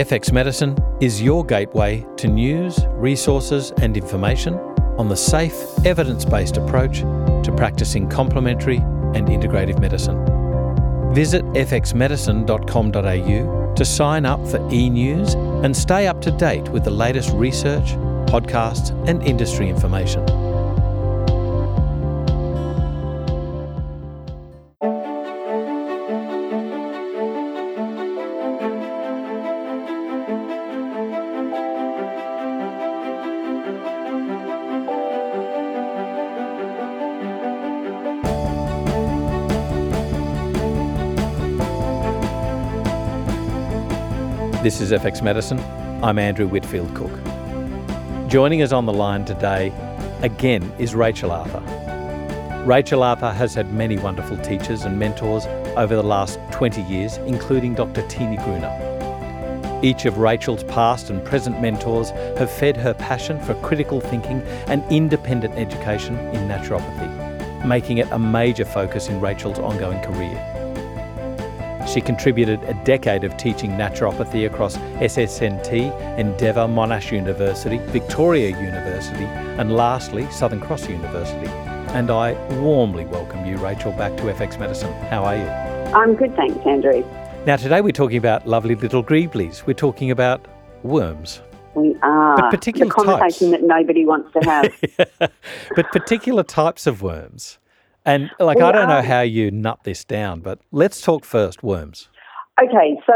FX Medicine is your gateway to news, resources, and information on the safe, evidence based approach to practicing complementary and integrative medicine. Visit fxmedicine.com.au to sign up for e news and stay up to date with the latest research, podcasts, and industry information. This is FX Medicine. I'm Andrew Whitfield Cook. Joining us on the line today again is Rachel Arthur. Rachel Arthur has had many wonderful teachers and mentors over the last 20 years, including Dr. Tini Gruner. Each of Rachel's past and present mentors have fed her passion for critical thinking and independent education in naturopathy, making it a major focus in Rachel's ongoing career. She contributed a decade of teaching naturopathy across SSNT, Endeavour, Monash University, Victoria University, and lastly, Southern Cross University. And I warmly welcome you, Rachel, back to FX Medicine. How are you? I'm good, thanks, Andrew. Now, today we're talking about lovely little greeblies. We're talking about worms. We are. But particular the conversation types. that nobody wants to have. but particular types of worms. And like, I don't know how you nut this down, but let's talk first worms. Okay, so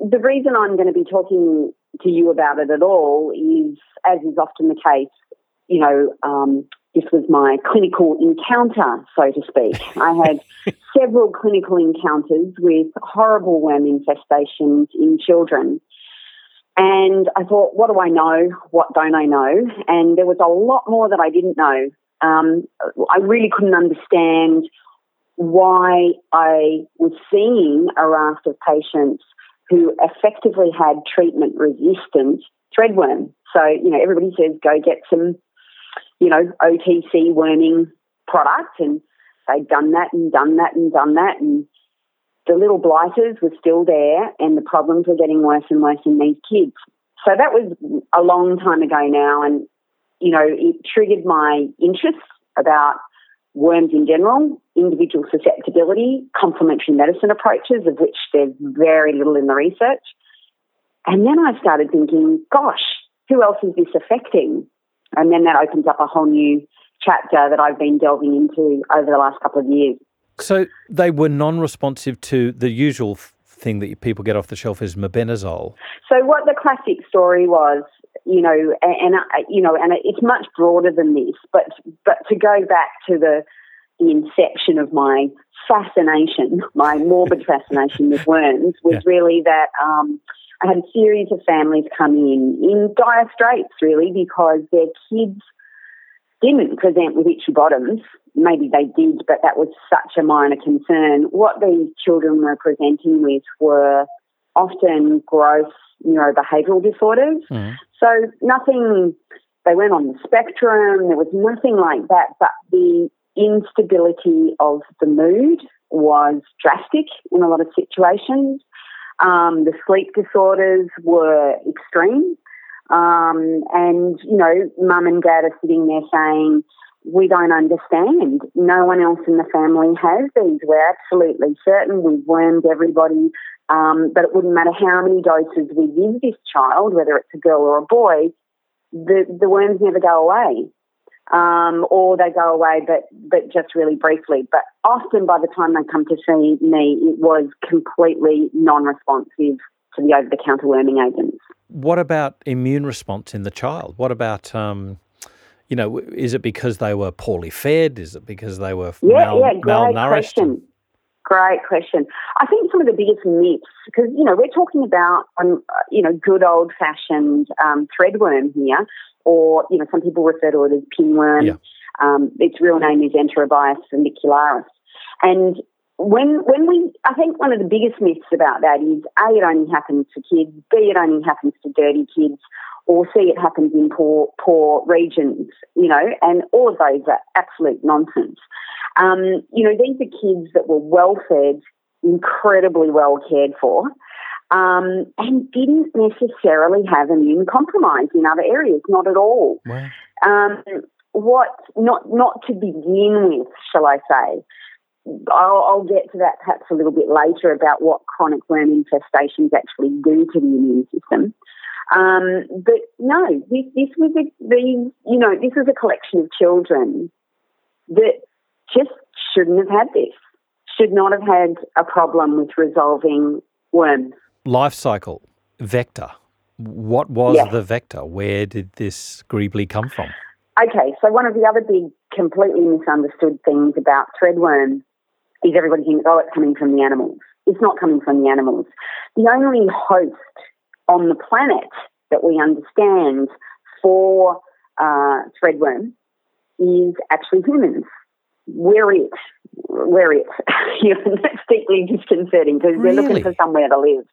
the reason I'm going to be talking to you about it at all is, as is often the case, you know, um, this was my clinical encounter, so to speak. I had several clinical encounters with horrible worm infestations in children. And I thought, what do I know? What don't I know? And there was a lot more that I didn't know. Um, I really couldn't understand why I was seeing a raft of patients who effectively had treatment resistant threadworm. So, you know, everybody says go get some, you know, OTC worming product and they'd done that and done that and done that and the little blighters were still there and the problems were getting worse and worse in these kids. So that was a long time ago now and, you know, it triggered my interest about worms in general, individual susceptibility, complementary medicine approaches, of which there's very little in the research. And then I started thinking, gosh, who else is this affecting? And then that opens up a whole new chapter that I've been delving into over the last couple of years. So they were non-responsive to the usual thing that people get off the shelf is mebendazole. So what the classic story was, you know, and, and uh, you know, and it's much broader than this, but but to go back to the the inception of my fascination, my morbid fascination with worms, was Yeah. really that um, I had a series of families come in in dire straits, really, because their kids didn't present with itchy bottoms. Maybe they did, but that was such a minor concern. What these children were presenting with were often gross neurobehavioral disorders. Mm. So nothing, they went on the spectrum, there was nothing like that, but the instability of the mood was drastic in a lot of situations. Um, the sleep disorders were extreme. Um, and, you know, mum and dad are sitting there saying, we don't understand. No one else in the family has these. We're absolutely certain. We've wormed everybody. Um, but it wouldn't matter how many doses we give this child, whether it's a girl or a boy, the, the worms never go away. Um, or they go away, but, but just really briefly. But often by the time they come to see me, it was completely non responsive to the over the counter worming agents. What about immune response in the child? What about, um, you know, is it because they were poorly fed? Is it because they were Yeah, mal- yeah, great malnourished? question. Great question. I think some of the biggest myths, because you know we're talking about um, you know good old fashioned um, threadworm here, or you know some people refer to it as pinworm. Yeah. Um, its real name is Enterobius vermicularis, and when when we, I think one of the biggest myths about that is a it only happens to kids, b it only happens to dirty kids, or see it happens in poor poor regions, you know, and all of those are absolute nonsense. Um, you know, these are kids that were well fed, incredibly well cared for. um, and didn't necessarily have immune compromise in other areas, not at all. Wow. Um, what not not to begin with, shall I say? I'll, I'll, get to that perhaps a little bit later about what chronic worm infestations actually do to the immune system. Um, but no, this, this was a, the you know this was a collection of children that just shouldn't have had this, should not have had a problem with resolving worms. Life cycle vector. What was the vector? Where did this greebly come from? Okay, so one of the other big, completely misunderstood things about threadworm is everybody thinks, oh, it's coming from the animals. It's not coming from the animals. The only host on the planet that we understand for uh, threadworm is actually humans. We're it. We're it. That's deeply disconcerting because really? they're looking for somewhere to live.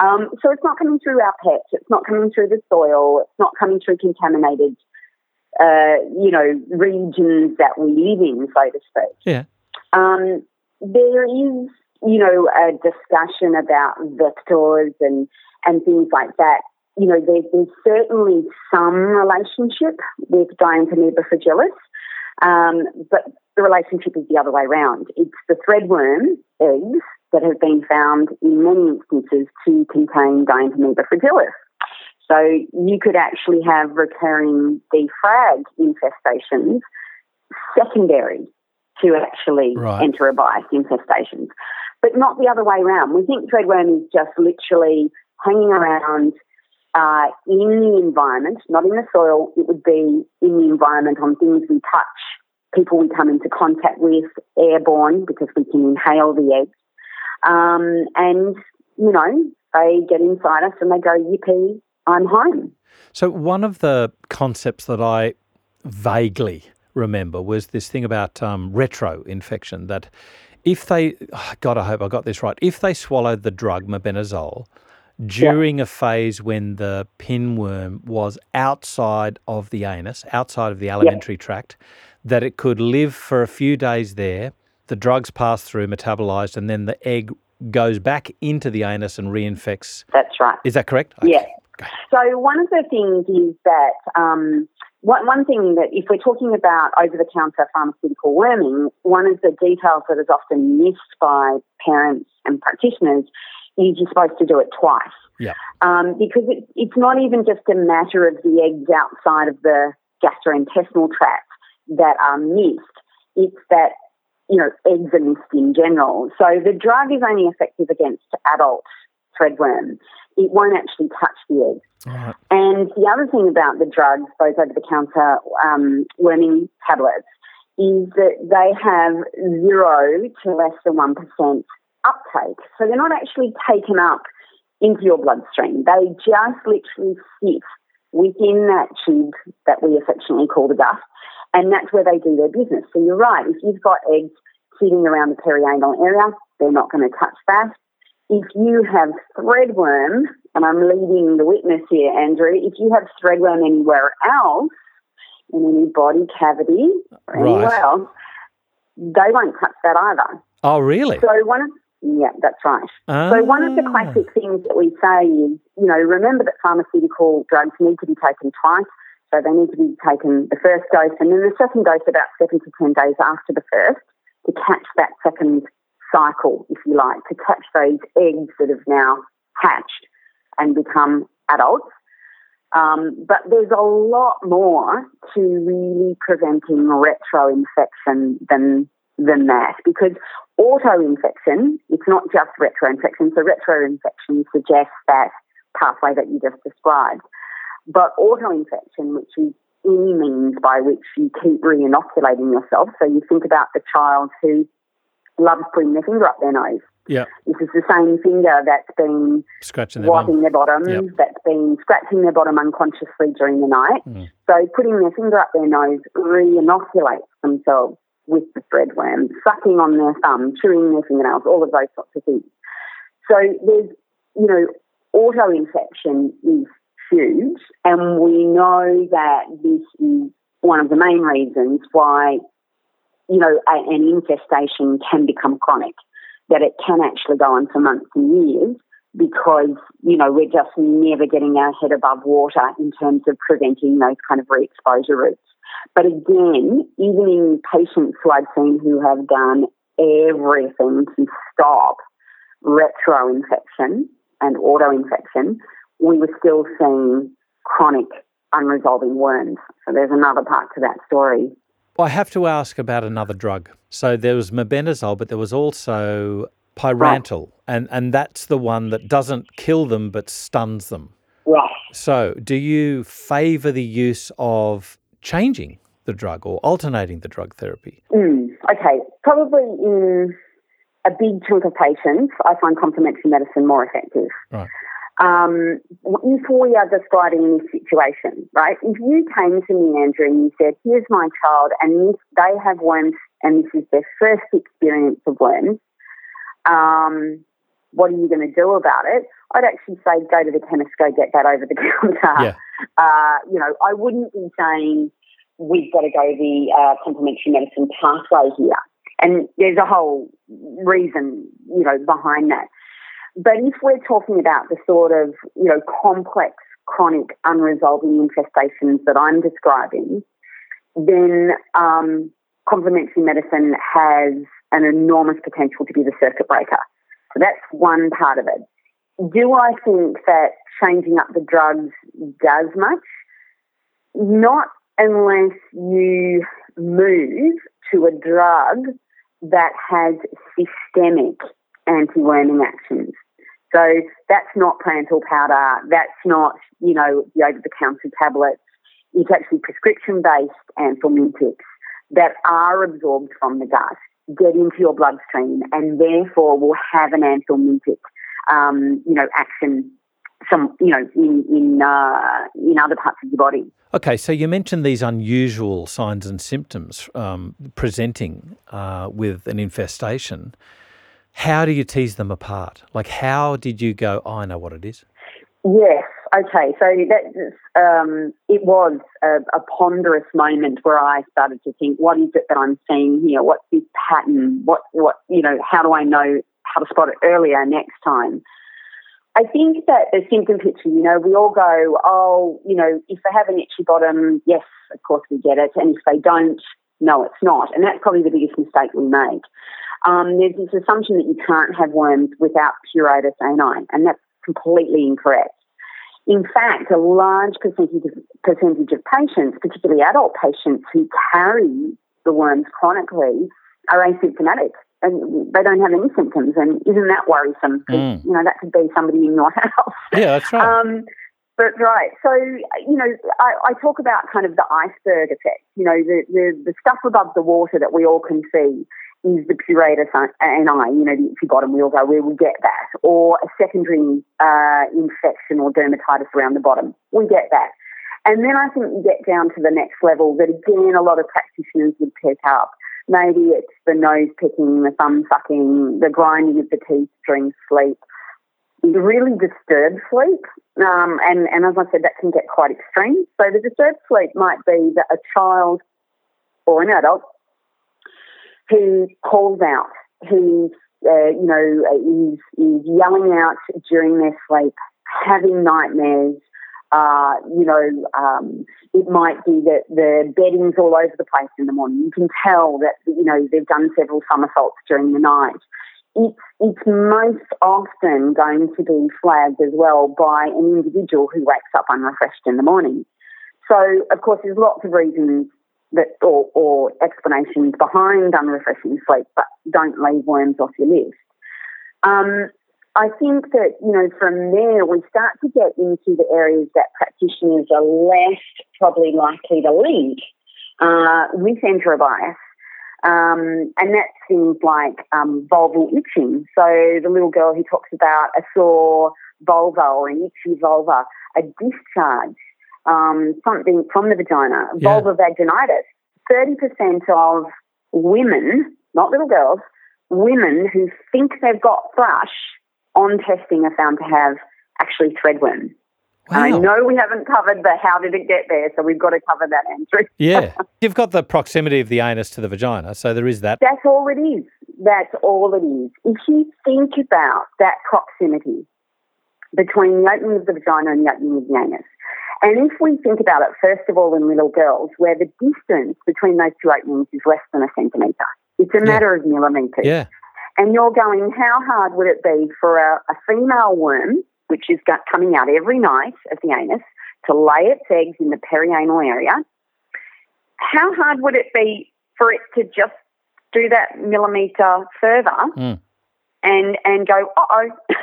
Um, so it's not coming through our pets. It's not coming through the soil. It's not coming through contaminated, uh, you know, regions that we live in, so to speak. Yeah. Um, there is, you know, a discussion about vectors and and things like that. You know, there's been certainly some relationship with Dientamoeba fragilis, um, but the relationship is the other way around. It's the threadworm eggs that have been found in many instances to contain Dientamoeba fragilis. So you could actually have recurring defrag infestations secondary to actually right. enterobius infestations, but not the other way around. We think threadworm is just literally hanging around uh, in the environment, not in the soil. It would be in the environment on things we touch, people we come into contact with, airborne because we can inhale the eggs. Um, and, you know, they get inside us and they go, yippee, I'm home. So, one of the concepts that I vaguely remember was this thing about um, retro infection that if they, oh God, I hope I got this right, if they swallowed the drug mebendazole during yeah. a phase when the pinworm was outside of the anus, outside of the alimentary yeah. tract, that it could live for a few days there, the drugs pass through, metabolized, and then the egg goes back into the anus and reinfects. That's right. Is that correct? Okay. Yeah. Okay. So one of the things is that um, one, one thing that if we're talking about over-the-counter pharmaceutical worming, one of the details that is often missed by parents and practitioners you're supposed to do it twice. Yeah. Um, because it, it's not even just a matter of the eggs outside of the gastrointestinal tract that are missed. It's that you know, eggs are missed in general. So the drug is only effective against adult threadworm. It won't actually touch the eggs. Right. And the other thing about the drugs, those over the counter um, worming tablets, is that they have zero to less than 1% uptake. So they're not actually taken up into your bloodstream. They just literally sit within that tube that we affectionately call the gut and that's where they do their business. So you're right. If you've got eggs sitting around the perianal area, they're not going to touch that. If you have threadworm, and I'm leading the witness here, Andrew, if you have threadworm anywhere else, in any body cavity or right. anywhere else, they won't touch that either. Oh, really? So one of yeah, that's right. Ah. So one of the classic things that we say is, you know, remember that pharmaceutical drugs need to be taken twice so they need to be taken the first dose and then the second dose about seven to 10 days after the first to catch that second cycle, if you like, to catch those eggs that have now hatched and become adults. Um, but there's a lot more to really preventing retro infection than than that because auto infection, it's not just retro infection. So retro infection suggests that pathway that you just described. But auto-infection, which is any means by which you keep re-inoculating yourself. So you think about the child who loves putting their finger up their nose. Yeah. This is the same finger that's been scratching their wiping bum. their bottom, yep. that's been scratching their bottom unconsciously during the night. Mm. So putting their finger up their nose re-inoculates themselves with the threadworm, sucking on their thumb, chewing their fingernails, all of those sorts of things. So there's, you know, auto-infection is huge, and we know that this is one of the main reasons why, you know, an infestation can become chronic, that it can actually go on for months and years because, you know, we're just never getting our head above water in terms of preventing those kind of re-exposure routes. But again, even in patients who I've seen who have done everything to stop retro-infection and auto-infection, we were still seeing chronic unresolving worms. So there's another part to that story. I have to ask about another drug. So there was mebendazole, but there was also pyrantel, right. and, and that's the one that doesn't kill them but stuns them. Right. So do you favour the use of changing the drug or alternating the drug therapy? Mm, okay, probably in a big chunk of patients, I find complementary medicine more effective. Right. Um, if we are describing this situation, right? If you came to me, Andrew, and you said, "Here's my child, and this, they have worms, and this is their first experience of worms," um, what are you going to do about it? I'd actually say go to the chemist, go get that over the counter. Yeah. Uh, you know, I wouldn't be saying we've got to go the uh, complementary medicine pathway here. And there's a whole reason, you know, behind that. But if we're talking about the sort of, you know, complex, chronic, unresolving infestations that I'm describing, then um, complementary medicine has an enormous potential to be the circuit breaker. So that's one part of it. Do I think that changing up the drugs does much? Not unless you move to a drug that has systemic anti-worming actions. So that's not pyrantel powder. That's not, you know, the over-the-counter tablets. It's actually prescription-based anthelmintics that are absorbed from the gut, get into your bloodstream, and therefore will have an anthelmintic, um, you know, action some, you know, in in uh, in other parts of your body. Okay, so you mentioned these unusual signs and symptoms um, presenting uh, with an infestation. How do you tease them apart? Like, how did you go? Oh, I know what it is. Yes. Okay. So that um, it was a, a, ponderous moment where I started to think, what is it that I'm seeing here? What's this pattern? What what you know? How do I know how to spot it earlier next time? I think that the symptom picture, you know, we all go, oh, you know, if they have an itchy bottom, yes, of course we get it. And if they don't, no, it's not. And that's probably the biggest mistake we make. Um, there's this assumption that you can't have worms without Pruritus ani, and that's completely incorrect. In fact, a large percentage of, percentage of patients, particularly adult patients who carry the worms chronically, are asymptomatic and they don't have any symptoms. And isn't that worrisome? Mm. You know, that could be somebody in your house. Yeah, that's right. Um, but right, so you know, I, I, talk about kind of the iceberg effect. You know, the, the, the stuff above the water that we all can see is the Pruritus ani, you know, the itchy bottom. We all go, where we get that, or a secondary uh, infection or dermatitis around the bottom. We get that. And then I think you get down to the next level that again a lot of practitioners would pick up, Maybe it's the nose picking, the thumb sucking, the grinding of the teeth during sleep. Really disturbed sleep, um, and, and as I said, that can get quite extreme. So the disturbed sleep might be that a child or an adult who calls out, who's uh, you know is, is yelling out during their sleep, having nightmares, uh, you know, um, it might be that the bedding's all over the place in the morning. You can tell that, you know, they've done several somersaults during the night. It's, it's most often going to be flagged as well by an individual who wakes up unrefreshed in the morning. So, of course, there's lots of reasons that or, or explanations behind unrefreshing sleep, but don't leave worms off your list. Um, I think that, you know, from there we start to get into the areas that practitioners are less probably likely to link uh, with enterobius. Um, and that's things like um, vulval itching. So the little girl who talks about a sore vulva or an itchy vulva, a discharge, um, something from the vagina, yeah. vaginitis. 30% of women, not little girls, women who think they've got thrush on testing are found to have actually threadworm. Wow. I know we haven't covered the how did it get there, so we've got to cover that, Andrew. yeah. You've got the proximity of the anus to the vagina, so there is that. That's all it is. That's all it is. If you think about that proximity, between the opening of the vagina and the opening of the anus. And if we think about it, first of all, in little girls, where the distance between those two openings is less than a centimetre, it's a matter yeah. of millimetres. Yeah. And you're going, how hard would it be for a, a female worm, which is coming out every night of the anus, to lay its eggs in the perianal area? How hard would it be for it to just do that millimetre further mm. and and go, uh oh,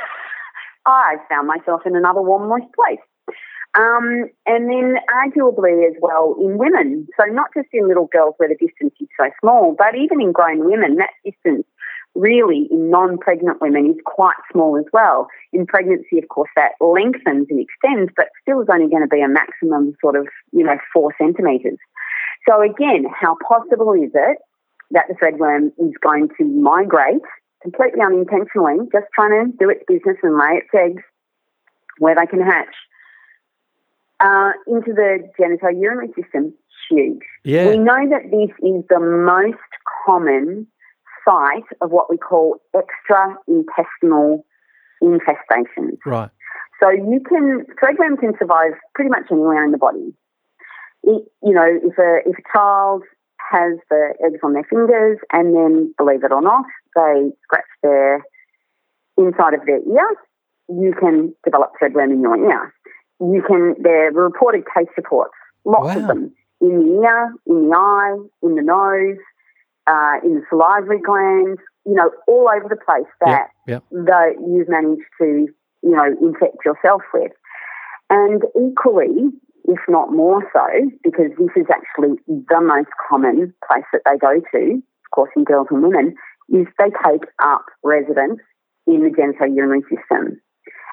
I found myself in another warm, moist place. Um, and then arguably as well in women, so not just in little girls where the distance is so small, but even in grown women, that distance really in non-pregnant women is quite small as well. In pregnancy, of course, that lengthens and extends, but still is only going to be a maximum sort of, you know, four centimetres. So again, how possible is it that the threadworm is going to migrate completely unintentionally, just trying to do its business and lay its eggs where they can hatch uh, into the genitourinary system, huge. Yeah. We know that this is the most common site of what we call extra-intestinal infestations. Right. So you can threadworm can survive pretty much anywhere in the body. It, you know, if a if a child has the eggs on their fingers and then, believe it or not, they scratch their inside of their ear, you can develop threadworm in your ear you can, there are reported case reports, lots wow. of them, in the ear, in the eye, in the nose, uh, in the salivary glands, you know, all over the place that yep, yep. that you've managed to, you know, infect yourself with. And equally, if not more so, because this is actually the most common place that they go to, of course, in girls and women, is they take up residence in the genitourinary system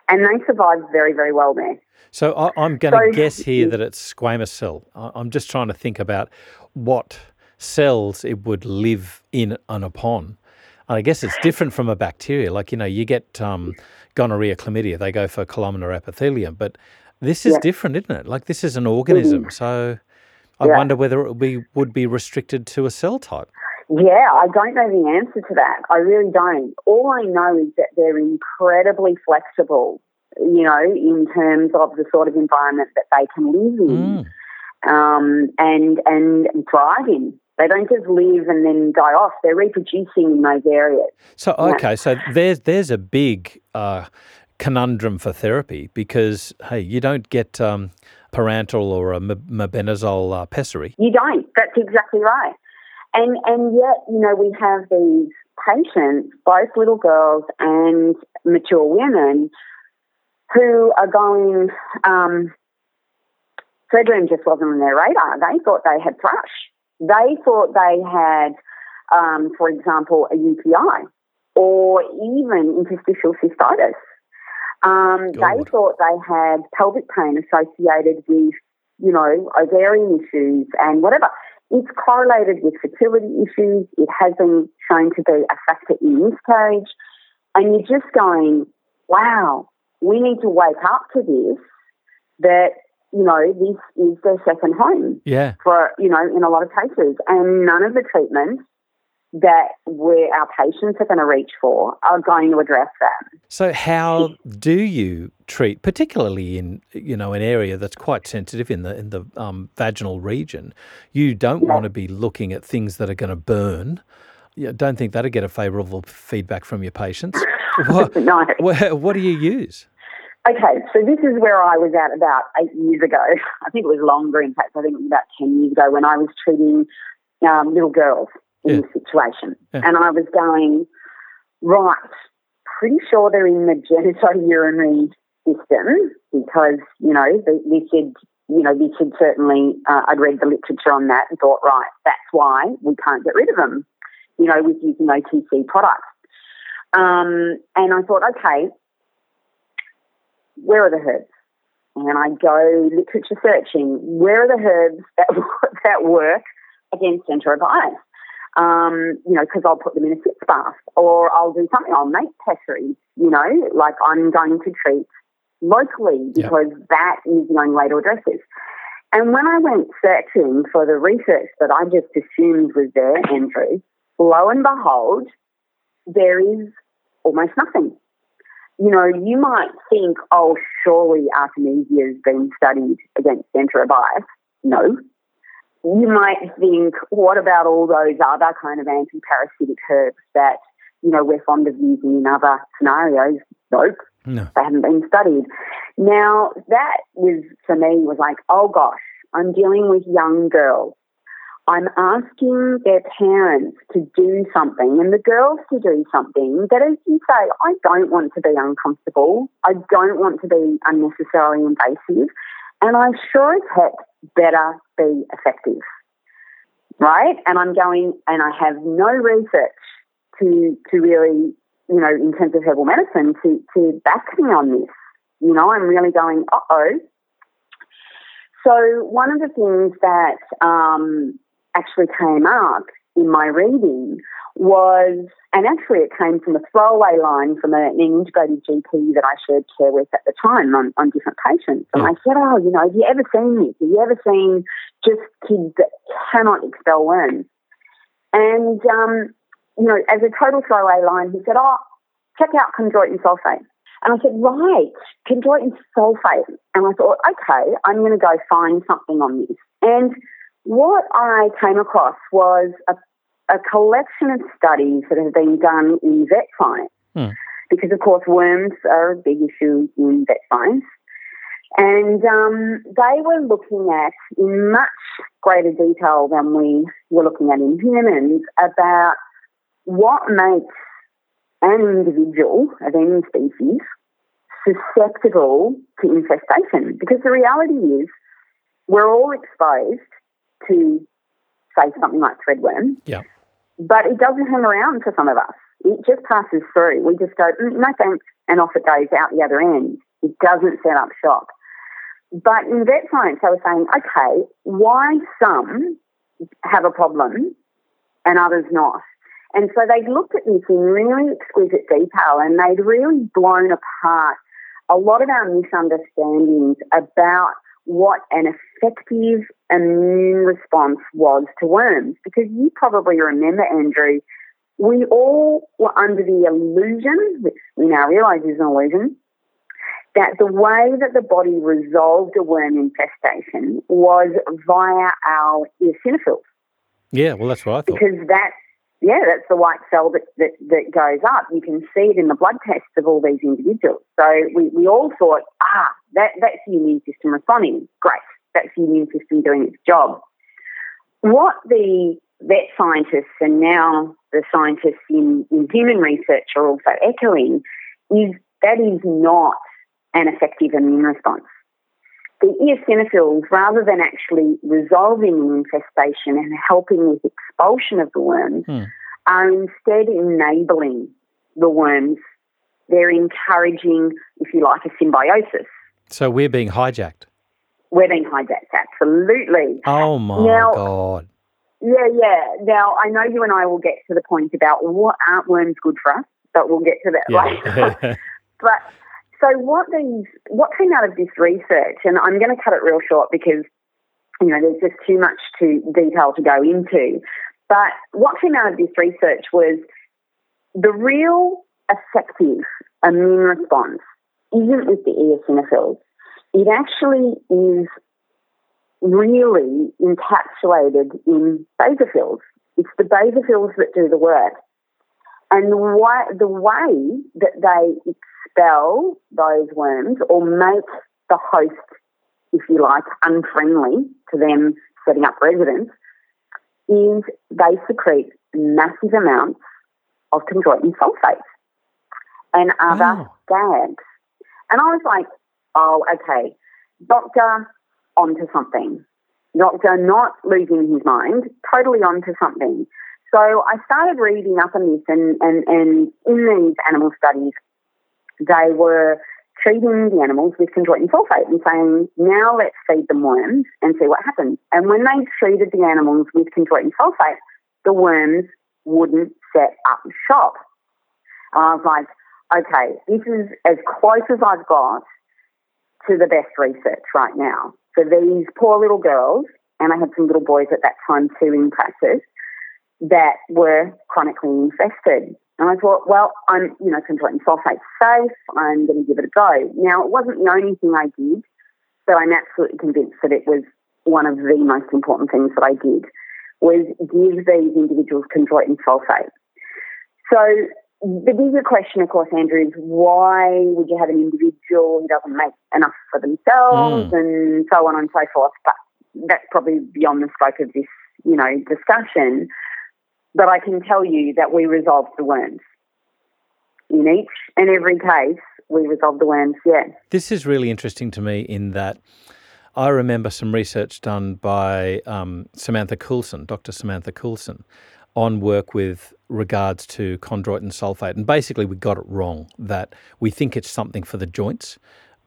and they survive very, very well there. So I, am going to so, guess here that it's squamous cell. I'm just trying to think about what cells it would live in and upon. And I guess it's different from a bacteria. Like, you know, you get um, gonorrhea, chlamydia, they go for columnar epithelium, but this is yeah. different, isn't it? Like, this is an organism. Mm-hmm. So I yeah. wonder whether it would be, would be restricted to a cell type. Yeah, I don't know the answer to that. I really don't. All I know is that they're incredibly flexible, you know, in terms of the sort of environment that they can live in mm. um, and, and thrive in. They don't just live and then die off. They're reproducing in those areas. So okay, yeah. so there's there's a big uh, conundrum for therapy because hey, you don't get um, pyrantel or a mebendazole uh, pessary. You don't. That's exactly right. And, and yet, you know, we have these patients, both little girls and mature women, who are going, um, just wasn't on their radar. They thought they had thrush. They thought they had, um, for example, a UTI or even interstitial cystitis. Um, they thought they had pelvic pain associated with, you know, ovarian issues and whatever. It's correlated with fertility issues. It has been shown to be a factor in miscarriage. And you're just going, wow, we need to wake up to this, that, you know, this is their second home. Yeah. For, you know, in a lot of cases. And none of the treatments that where our patients are going to reach for are going to address that. So how do you treat, particularly in you know an area that's quite sensitive in the in the um, vaginal region? You don't yeah. want to be looking at things that are going to burn. You don't think that'll get a favourable feedback from your patients. what, no. What, what do you use? Okay, so this is where I was at about eight years ago. I think it was longer, in fact, I think it was about 10 years ago when I was treating um, little girls in yeah. the situation. Yeah. And I was going, right, pretty sure they're in the genitourinary system because, you know, this had, you know, this had certainly, uh, I'd read the literature on that and thought, right, that's why we can't get rid of them, you know, with using OTC products. Um, and I thought, okay, where are the herbs? And I go literature searching. Where are the herbs that, that work against enterobius? um, you know, because I'll put them in a sitz bath or I'll do something. I'll make pessaries, you know, like I'm going to treat locally because yep. that is the only way to address this. And when I went searching for the research that I just assumed was there, Andrew, lo and behold, there is almost nothing. You know, you might think, oh, surely Artemisia has been studied against enterobius. No. You might think, what about all those other kind of anti-parasitic herbs that, you know, we're fond of using in other scenarios? Nope. No. They haven't been studied. Now, that was, for me, was like, oh gosh, I'm dealing with young girls I'm asking their parents to do something and the girls to do something that as you say, I don't want to be uncomfortable. I don't want to be unnecessarily invasive. And I sure as heck better be effective. Right? And I'm going and I have no research to to really, you know, in terms of herbal medicine to, to back me on this. You know, I'm really going, uh oh. So one of the things that um, actually came up in my reading was, and actually it came from a throwaway line from an integrated GP that I shared care with at the time on, on different patients. And I said, oh, you know, have you ever seen this? Have you ever seen just kids that cannot expel worms? And, um, you know, as a total throwaway line, he said, oh, check out chondroitin sulfate. And I said, right, chondroitin sulfate. And I thought, okay, I'm going to go find something on this. And what I came across was a, a collection of studies that have been done in vet science. Hmm. Because, of course, worms are a big issue in vet science. And um, they were looking at, in much greater detail than we were looking at in humans, about what makes an individual of any species susceptible to infestation. Because the reality is, we're all exposed to say something like threadworm. Yeah. But it doesn't hang around for some of us. It just passes through. We just go, mm, no thanks, and off it goes out the other end. It doesn't set up shop. But in vet science, they were saying, okay, why some have a problem and others not? And so they looked at this in really exquisite detail and they'd really blown apart a lot of our misunderstandings about what an effective immune response was to worms. Because you probably remember, Andrew, we all were under the illusion, which we now realise is an illusion, that the way that the body resolved a worm infestation was via our eosinophils. Yeah, well, that's what I thought. Because that's yeah, that's the white cell that, that, that goes up. You can see it in the blood tests of all these individuals. So we, we all thought, ah, that, that's the immune system responding. Great, that's the immune system doing its job. What the vet scientists and now the scientists in, in human research are also echoing is that is not an effective immune response the eosinophils, rather than actually resolving the infestation and helping with expulsion of the worms, hmm. are instead enabling the worms. They're encouraging, if you like, a symbiosis. So we're being hijacked. We're being hijacked, absolutely. Oh my now, God. Yeah, yeah. Now, I know you and I will get to the point about what aren't worms good for us, but we'll get to that yeah. later. but so what these what came out of this research, and I'm going to cut it real short because you know there's just too much to detail to go into. But what came out of this research was the real effective immune response isn't with the eosinophils. It actually is really encapsulated in basophils. It's the basophils that do the work. And the way, the way that they expel those worms or make the host, if you like, unfriendly to them setting up residence is they secrete massive amounts of chondroitin sulfate and other oh. GAGs. And I was like, oh, okay, doctor, onto something. Doctor not losing his mind, totally onto something. So I started reading up on this, and, and, and in these animal studies, they were treating the animals with chondroitin sulfate and saying, now let's feed them worms and see what happens. And when they treated the animals with chondroitin sulfate, the worms wouldn't set up shop. And I was like, okay, this is as close as I've got to the best research right now. So these poor little girls, and I had some little boys at that time too in practice, that were chronically infested. And I thought, well, I'm, you know, chondroitin sulfate safe. I'm going to give it a go. Now, it wasn't the only thing I did, but I'm absolutely convinced that it was one of the most important things that I did was give these individuals chondroitin sulfate. So the bigger question, of course, Andrew, is why would you have an individual who doesn't make enough for themselves mm. and so on and so forth? But that's probably beyond the scope of this, you know, discussion. But I can tell you that we resolved the worms. In each and every case, we resolved the worms, yeah. This is really interesting to me in that I remember some research done by um, Samantha Coulson, Dr. Samantha Coulson, on work with regards to chondroitin sulfate. And basically, we got it wrong that we think it's something for the joints.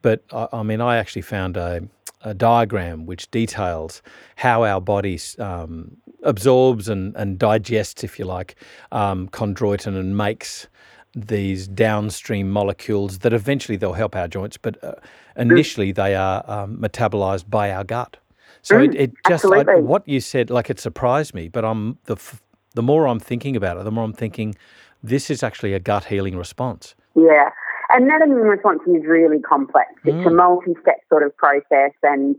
But I, I mean, I actually found a, a, diagram which details how our body um, absorbs and, and digests, if you like, um, chondroitin and makes these downstream molecules that eventually they'll help our joints, but uh, initially they are um, metabolized by our gut. So mm, it, it, just I, what you said, like it surprised me. But I'm the the more I'm thinking about it, the more I'm thinking this is actually a gut healing response. Yeah, and that immune response is really complex. It's mm. a multi-step sort of process, and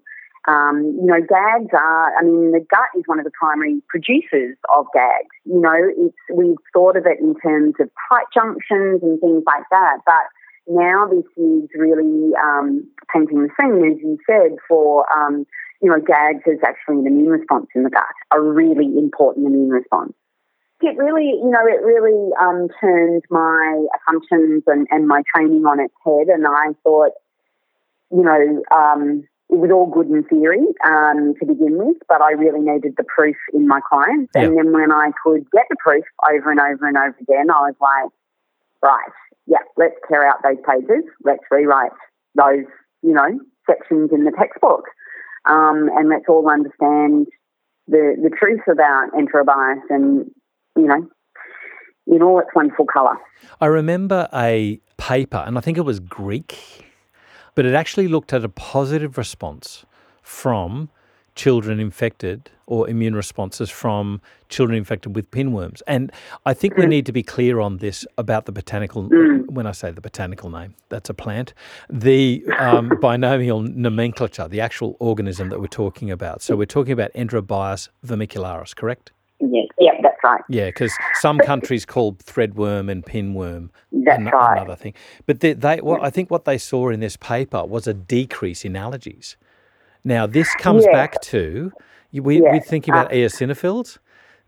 um, you know, GAGs are, I mean, the gut is one of the primary producers of GAGs. You know, it's, we've thought of it in terms of tight junctions and things like that, but now this is really um, painting the scene, as you said, for, um, you know, GAGs is actually an immune response in the gut, a really important immune response. It really, you know, it really um, turned my assumptions and, and my training on its head, and I thought, you know, um, it was all good in theory um, to begin with, but I really needed the proof in my clients. Yeah. And then when I could get the proof over and over and over again, I was like, right, yeah, let's tear out those pages. Let's rewrite those, you know, sections in the textbook. Um, and let's all understand the, the truth about enterobius and, you know, in all its wonderful colour. I remember a paper, and I think it was Greek but it actually looked at a positive response from children infected or immune responses from children infected with pinworms. And I think we mm. need to be clear on this about the botanical, mm. when I say the botanical name, that's a plant, the um, binomial nomenclature, the actual organism that we're talking about. So we're talking about Enterobius vermicularis, correct? Yes, yeah, that's right. Yeah, because some countries call threadworm and pinworm that's an- right. another thing. But they, they well, I think what they saw in this paper was a decrease in allergies. Now, this comes back to, we, yes. we're thinking about uh, eosinophils.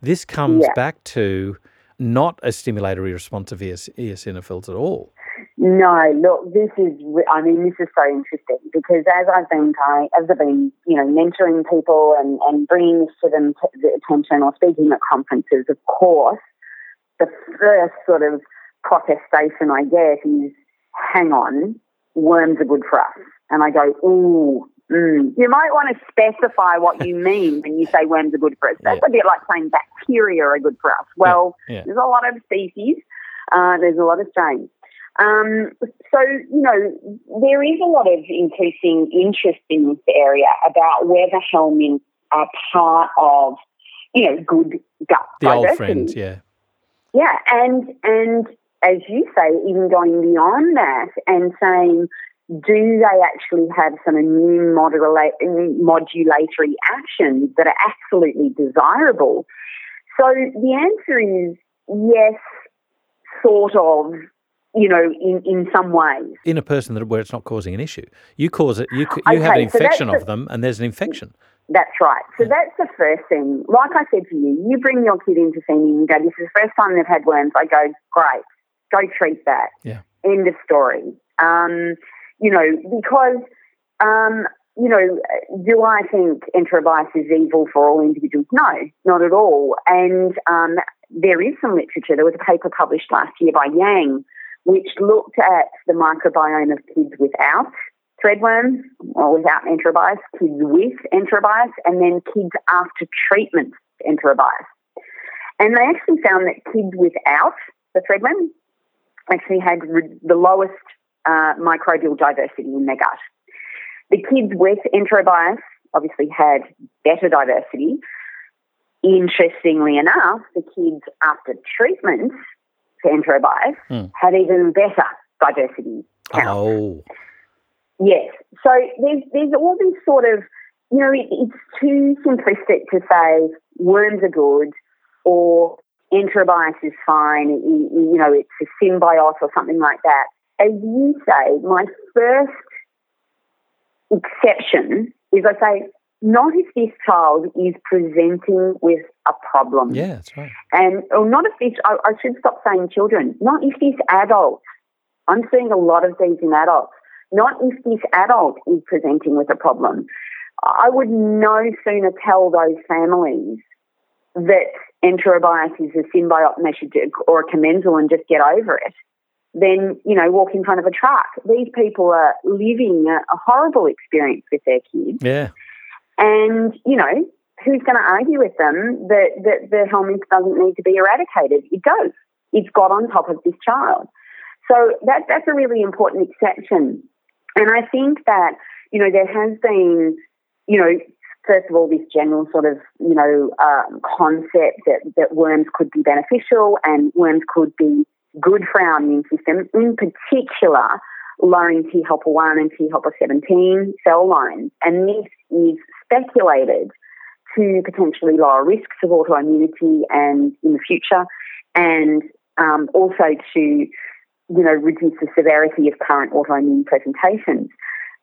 This comes yes. back to not a stimulatory response of eos- eosinophils at all. No, look, this is, I mean, this is so interesting because as I've been, as I've been, you know, mentoring people and, and bringing this to them to the attention or speaking at conferences, of course, the first sort of protestation I get is, hang on, worms are good for us. And I go, ooh, mm. you might want to specify what you mean when you say worms are good for us. That's yeah. a bit like saying bacteria are good for us. Well, yeah. Yeah. there's a lot of species, uh, there's a lot of strains. Um, so, you know, there is a lot of increasing interest in this area about whether helminths are part of, you know, good gut the diversity. old friends, yeah. Yeah, and and as you say, even going beyond that and saying, do they actually have some immune modulatory actions that are absolutely desirable? So the answer is yes, sort of, you know, in, in some ways. In a person that where it's not causing an issue, you cause it. You you okay, have an infection so of them, and there's an infection. That's right. So yeah. that's the first thing. Like I said to you, you bring your kid in to see me and go, "This is the first time they've had worms." I go, "Great, go treat that." Yeah. End of story. Um, you know, because um, you know, do I think enterobius is evil for all individuals? No, not at all. And um, there is some literature. There was a paper published last year by Yang which looked at the microbiome of kids without threadworms or without enterobius, kids with enterobius, and then kids after treatment enterobius. And they actually found that kids without the threadworm actually had the lowest uh, microbial diversity in their gut. The kids with enterobius obviously had better diversity. Interestingly enough, the kids after treatment for enterobius Mm. had even better diversity counts. Oh, Yes. So there's there's all this sort of you know it, it's too simplistic to say worms are good or enterobius is fine. You, you know it's a symbiote or something like that. As you say, my first exception is I say not if this child is presenting with a problem. yeah, that's right. And or not if this, I, I should stop saying children, not if this adult, I'm seeing a lot of these in adults, not if this adult is presenting with a problem. I would no sooner tell those families that enterobius is a symbiote and they should do, or a commensal and just get over it than, you know, walk in front of a truck. These people are living a, a horrible experience with their kids. Yeah, And, you know, who's going to argue with them that, that the helminth doesn't need to be eradicated? It does. It's got on top of this child. So that, that's a really important exception. And I think that, you know, there has been, you know, first of all, this general sort of, you know, um, concept that, that worms could be beneficial and worms could be good for our immune system, in particular, lowering T helper 1 and T helper 17 cell lines. And this is speculated to potentially lower risks of autoimmunity and in the future, and um, also to, you know, reduce the severity of current autoimmune presentations.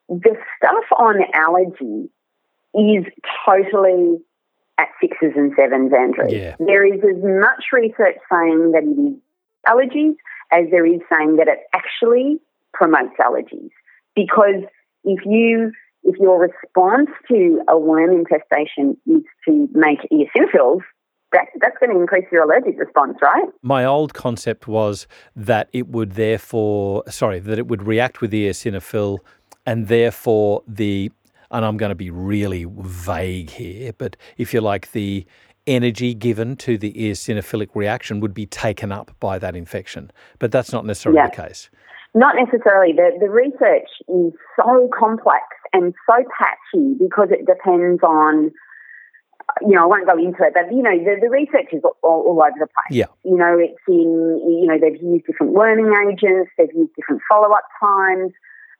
The stuff on allergy is totally at sixes and sevens, Andrew. Yeah. There is as much research saying that it is allergies as there is saying that it actually promotes allergies. Because if you if your response to a worm infestation is to make eosinophils, that, that's going to increase your allergic response, right? my old concept was that it would therefore, sorry, that it would react with eosinophil, and therefore the, and I'm going to be really vague here, but if you like, the energy given to the eosinophilic reaction would be taken up by that infection. But that's not necessarily Yeah. the case. Not necessarily. The, the research is so complex and so patchy because it depends on, you know, I won't go into it, but, you know, the, the research is all, all over the place. Yeah. You know, it's in, you know, they've used different worming agents, they've used different follow up times.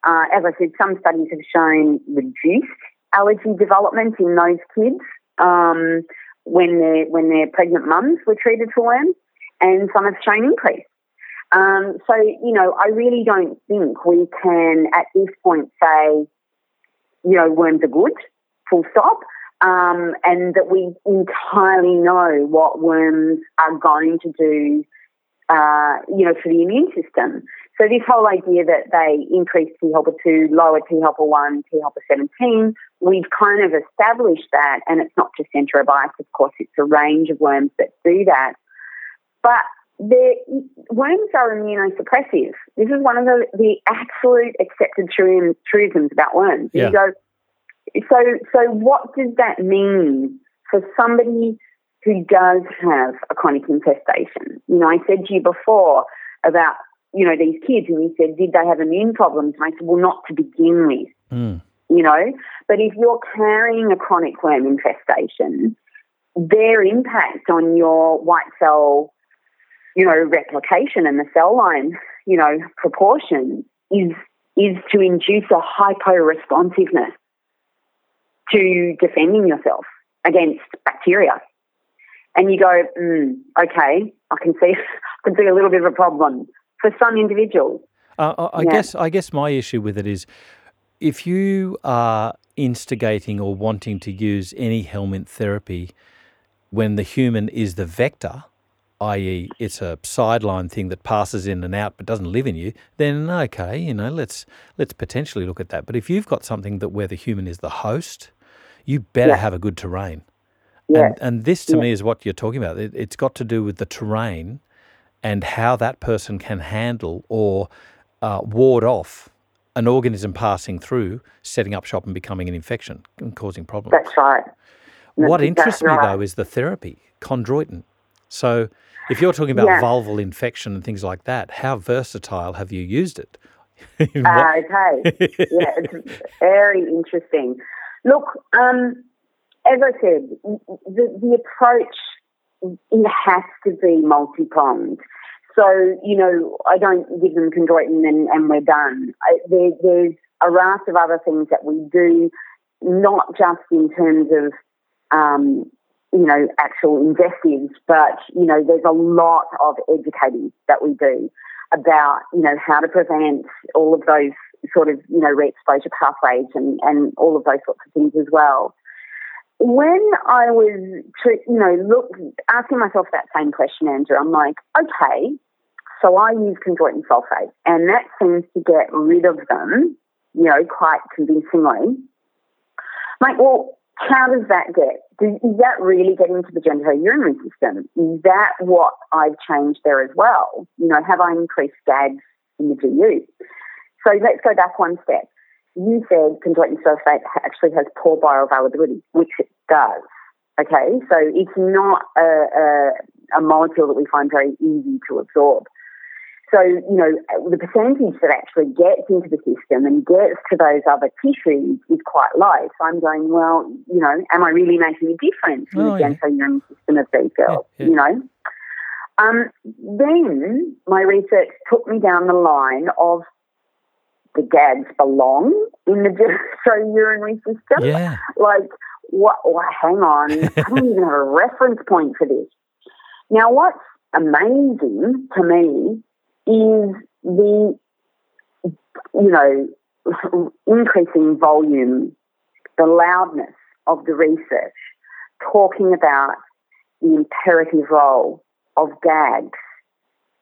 Uh, as I said, some studies have shown reduced allergy development in those kids um, when, their when their pregnant mums were treated for worms, and some have shown increase. Um, so, you know, I really don't think we can at this point say, you know, worms are good, full stop, um, and that we entirely know what worms are going to do, uh, you know, for the immune system. So this whole idea that they increase T helper 2, lower T helper 1, T helper 17, we've kind of established that, and it's not just enterobius, of course, it's a range of worms that do that. But the worms are immunosuppressive. This is one of the, the absolute accepted truism- truisms about worms. Yeah. You go, so, so what does that mean for somebody who does have a chronic infestation? You know, I said to you before about, you know, these kids, and you said, did they have immune problems? And I said, well, not to begin with Mm. you know. But if you're carrying a chronic worm infestation, their impact on your white cell, you know, replication and the cell line, you know, proportion is is to induce a hypo-responsiveness to defending yourself against bacteria. And you go, mm, okay, I can see, I can see a little bit of a problem for some individuals. Uh, I I Yeah. guess I guess my issue with it is if you are instigating or wanting to use any helminth therapy when the human is the vector, i.e., it's a sideline thing that passes in and out but doesn't live in you, then okay, you know, let's let's potentially look at that. But if you've got something that where the human is the host, you better Yeah. have a good terrain. Yeah. And, and this to Yeah. me is what you're talking about. It, it's got to do with the terrain and how that person can handle or uh, ward off an organism passing through, setting up shop and becoming an infection and causing problems. That's right. what That's interests me right. though is the therapy, chondroitin. So if you're talking about Yeah. vulval infection and things like that, how versatile have you used it? Uh, okay. yeah, it's very interesting. Look, um, as I said, the, the approach it has to be multi pronged. So, you know, I don't give them chondroitin and, and we're done. I, there, there's a raft of other things that we do, not just in terms of, um, you know, actual invectives, but, you know, there's a lot of educating that we do about, you know, how to prevent all of those sort of, you know, re-exposure pathways and, and all of those sorts of things as well. When I was, you know, look, asking myself that same question, Andrew, I'm like, okay, so I use chondroitin sulfate, and that seems to get rid of them, you know, quite convincingly. I'm like, well, how does that get? Is that really getting to the genitourinary urinary system? Is that what I've changed there as well? You know, have I increased GAGs in the GU? So let's go back one step. You said chondroitin sulfate actually has poor bioavailability, which it does. Okay, so it's not a, a, a molecule that we find very easy to absorb. So, you know, the percentage that actually gets into the system and gets to those other tissues is quite low. So I'm going, well, you know, am I really making a difference in oh, the genitourinary yeah. system of these girls? Yeah, yeah. You know? Um, then my research took me down the line of the GAGs belong in the genitourinary system. Yeah. Like, what? Well, hang on. I don't even have a reference point for this. Now, what's amazing to me is the, you know, increasing volume, the loudness of the research talking about the imperative role of GAGs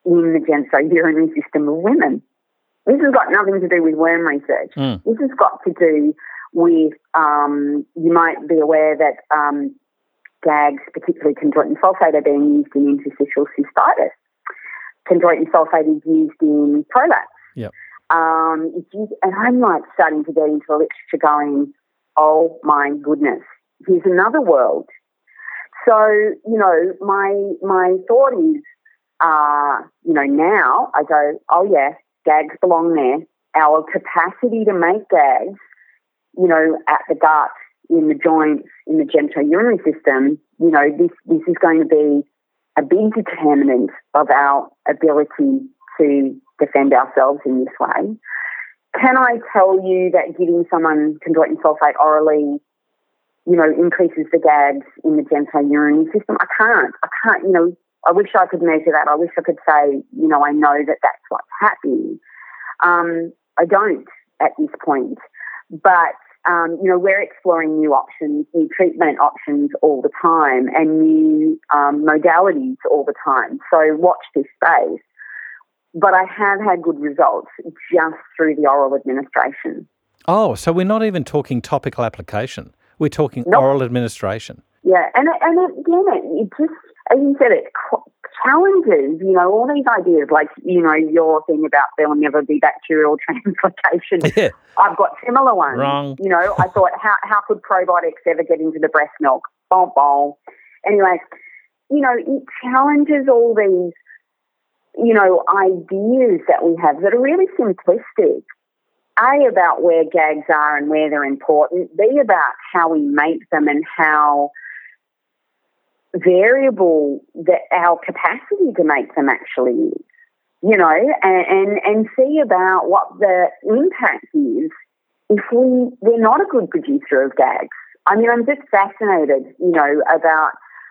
in the genitourinary system of women. This has got nothing to do with worm research. Mm. This has got to do with, um, you might be aware that um, GAGs, particularly chondroitin sulfate, are being used in interstitial cystitis chondroitin sulfate is used in prolapse. Yep. Um, it's used, and I'm like starting to get into the literature going, oh my goodness, here's another world. So, you know, my my thought is, uh, you know, now I go, oh yeah, GAGs belong there. Our capacity to make GAGs, you know, at the gut, in the joints, in the genitourinary system, you know, this this is going to be a big determinant of our ability to defend ourselves in this way. Can I tell you that giving someone chondroitin sulfate orally, you know, increases the GAGs in the genitourinary system? I can't. I can't, you know, I wish I could measure that. I wish I could say, you know, I know that that's what's happening. Um, I don't at this point. But um, you know, we're exploring new options, new treatment options all the time, and new um, modalities all the time. So watch this space. But I have had good results just through the oral administration. Oh, so we're not even talking topical application. We're talking nope. oral administration. Yeah, and and again, it, it just as you said, it challenges, you know, all these ideas, like, you know, your thing about there will never be bacterial translocation. Yeah. I've got similar ones. Wrong. You know, I thought, how, how could probiotics ever get into the breast milk? Bon, bon. Anyway, you know, it challenges all these, you know, ideas that we have that are really simplistic. A, about where GAGs are and where they're important. B, about how we make them and how variable that our capacity to make them actually is, you know, and, and, and see about what the impact is if we, we're not a good producer of GAGs. I mean, I'm just fascinated, you know, about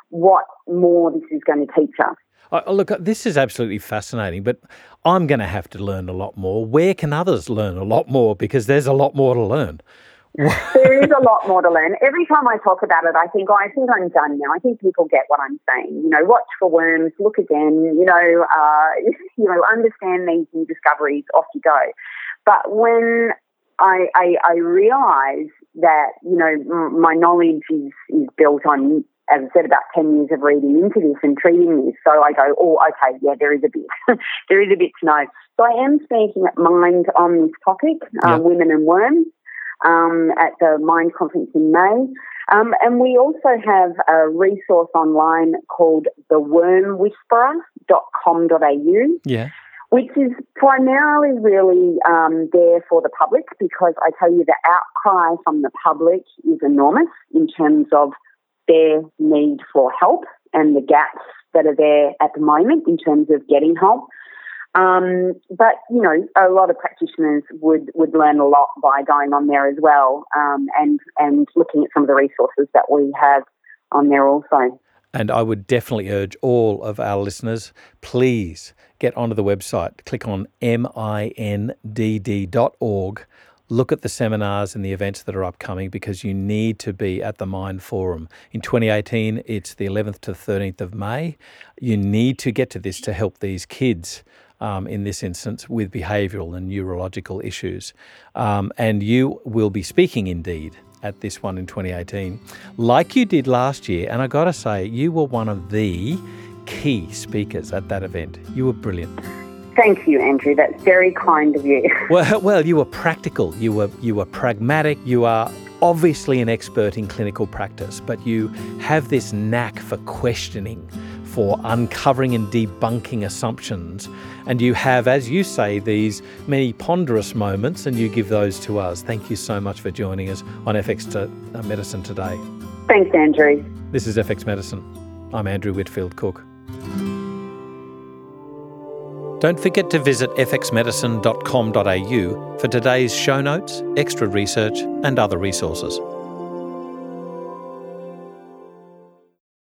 what more this is going to teach us. Oh, look, uh, this is absolutely fascinating, but I'm going to have to learn a lot more. Where can others learn a lot more? Because there's a lot more to learn there is a lot more to learn. Every time I talk about it, I think, oh, I think I'm done now. I think people get what I'm saying. You know, watch for worms, look again. You know, uh, you know, understand these new discoveries. Off you go. But when I, I, I realise that you know my knowledge is is built on, as I said, about ten years of reading into this and treating this. So I go, oh, okay, yeah, there is a bit, there is a bit to know. So I am speaking at MINDD on this topic, uh, women and worms um, at the MINDD Conference in May. Um, and we also have a resource online called thewormwhisperer.com.au. Yeah. Which is primarily really um, there for the public because I tell you the outcry from the public is enormous in terms of their need for help and the gaps that are there at the moment in terms of getting help. Um, but you know, a lot of practitioners would would learn a lot by going on there as well, um, and and looking at some of the resources that we have on there also. And I would definitely urge all of our listeners, please get onto the website, click on mindd.org look at the seminars and the events that are upcoming because you need to be at the MINDD Forum. In 2018, it's the 11th to 13th of May. You need to get to this to help these kids. Um, in this instance, with behavioural and neurological issues. Um, and you will be speaking indeed at this one in 2018, like you did last year. And I got to say, you were one of the key speakers at that event. You were brilliant. Thank you, Andrew. That's very kind of you. well, well, you were practical. You were you were pragmatic. You are obviously an expert in clinical practice, but you have this knack for questioning, for uncovering and debunking assumptions. And you have, as you say, these many ponderous moments, and you give those to us. Thank you so much for joining us on FX to, uh, Medicine today. Thanks, Andrew. This is FX Medicine. I'm Andrew Whitfield Cook. Don't forget to visit fxmedicine.com.au for today's show notes, extra research, and other resources.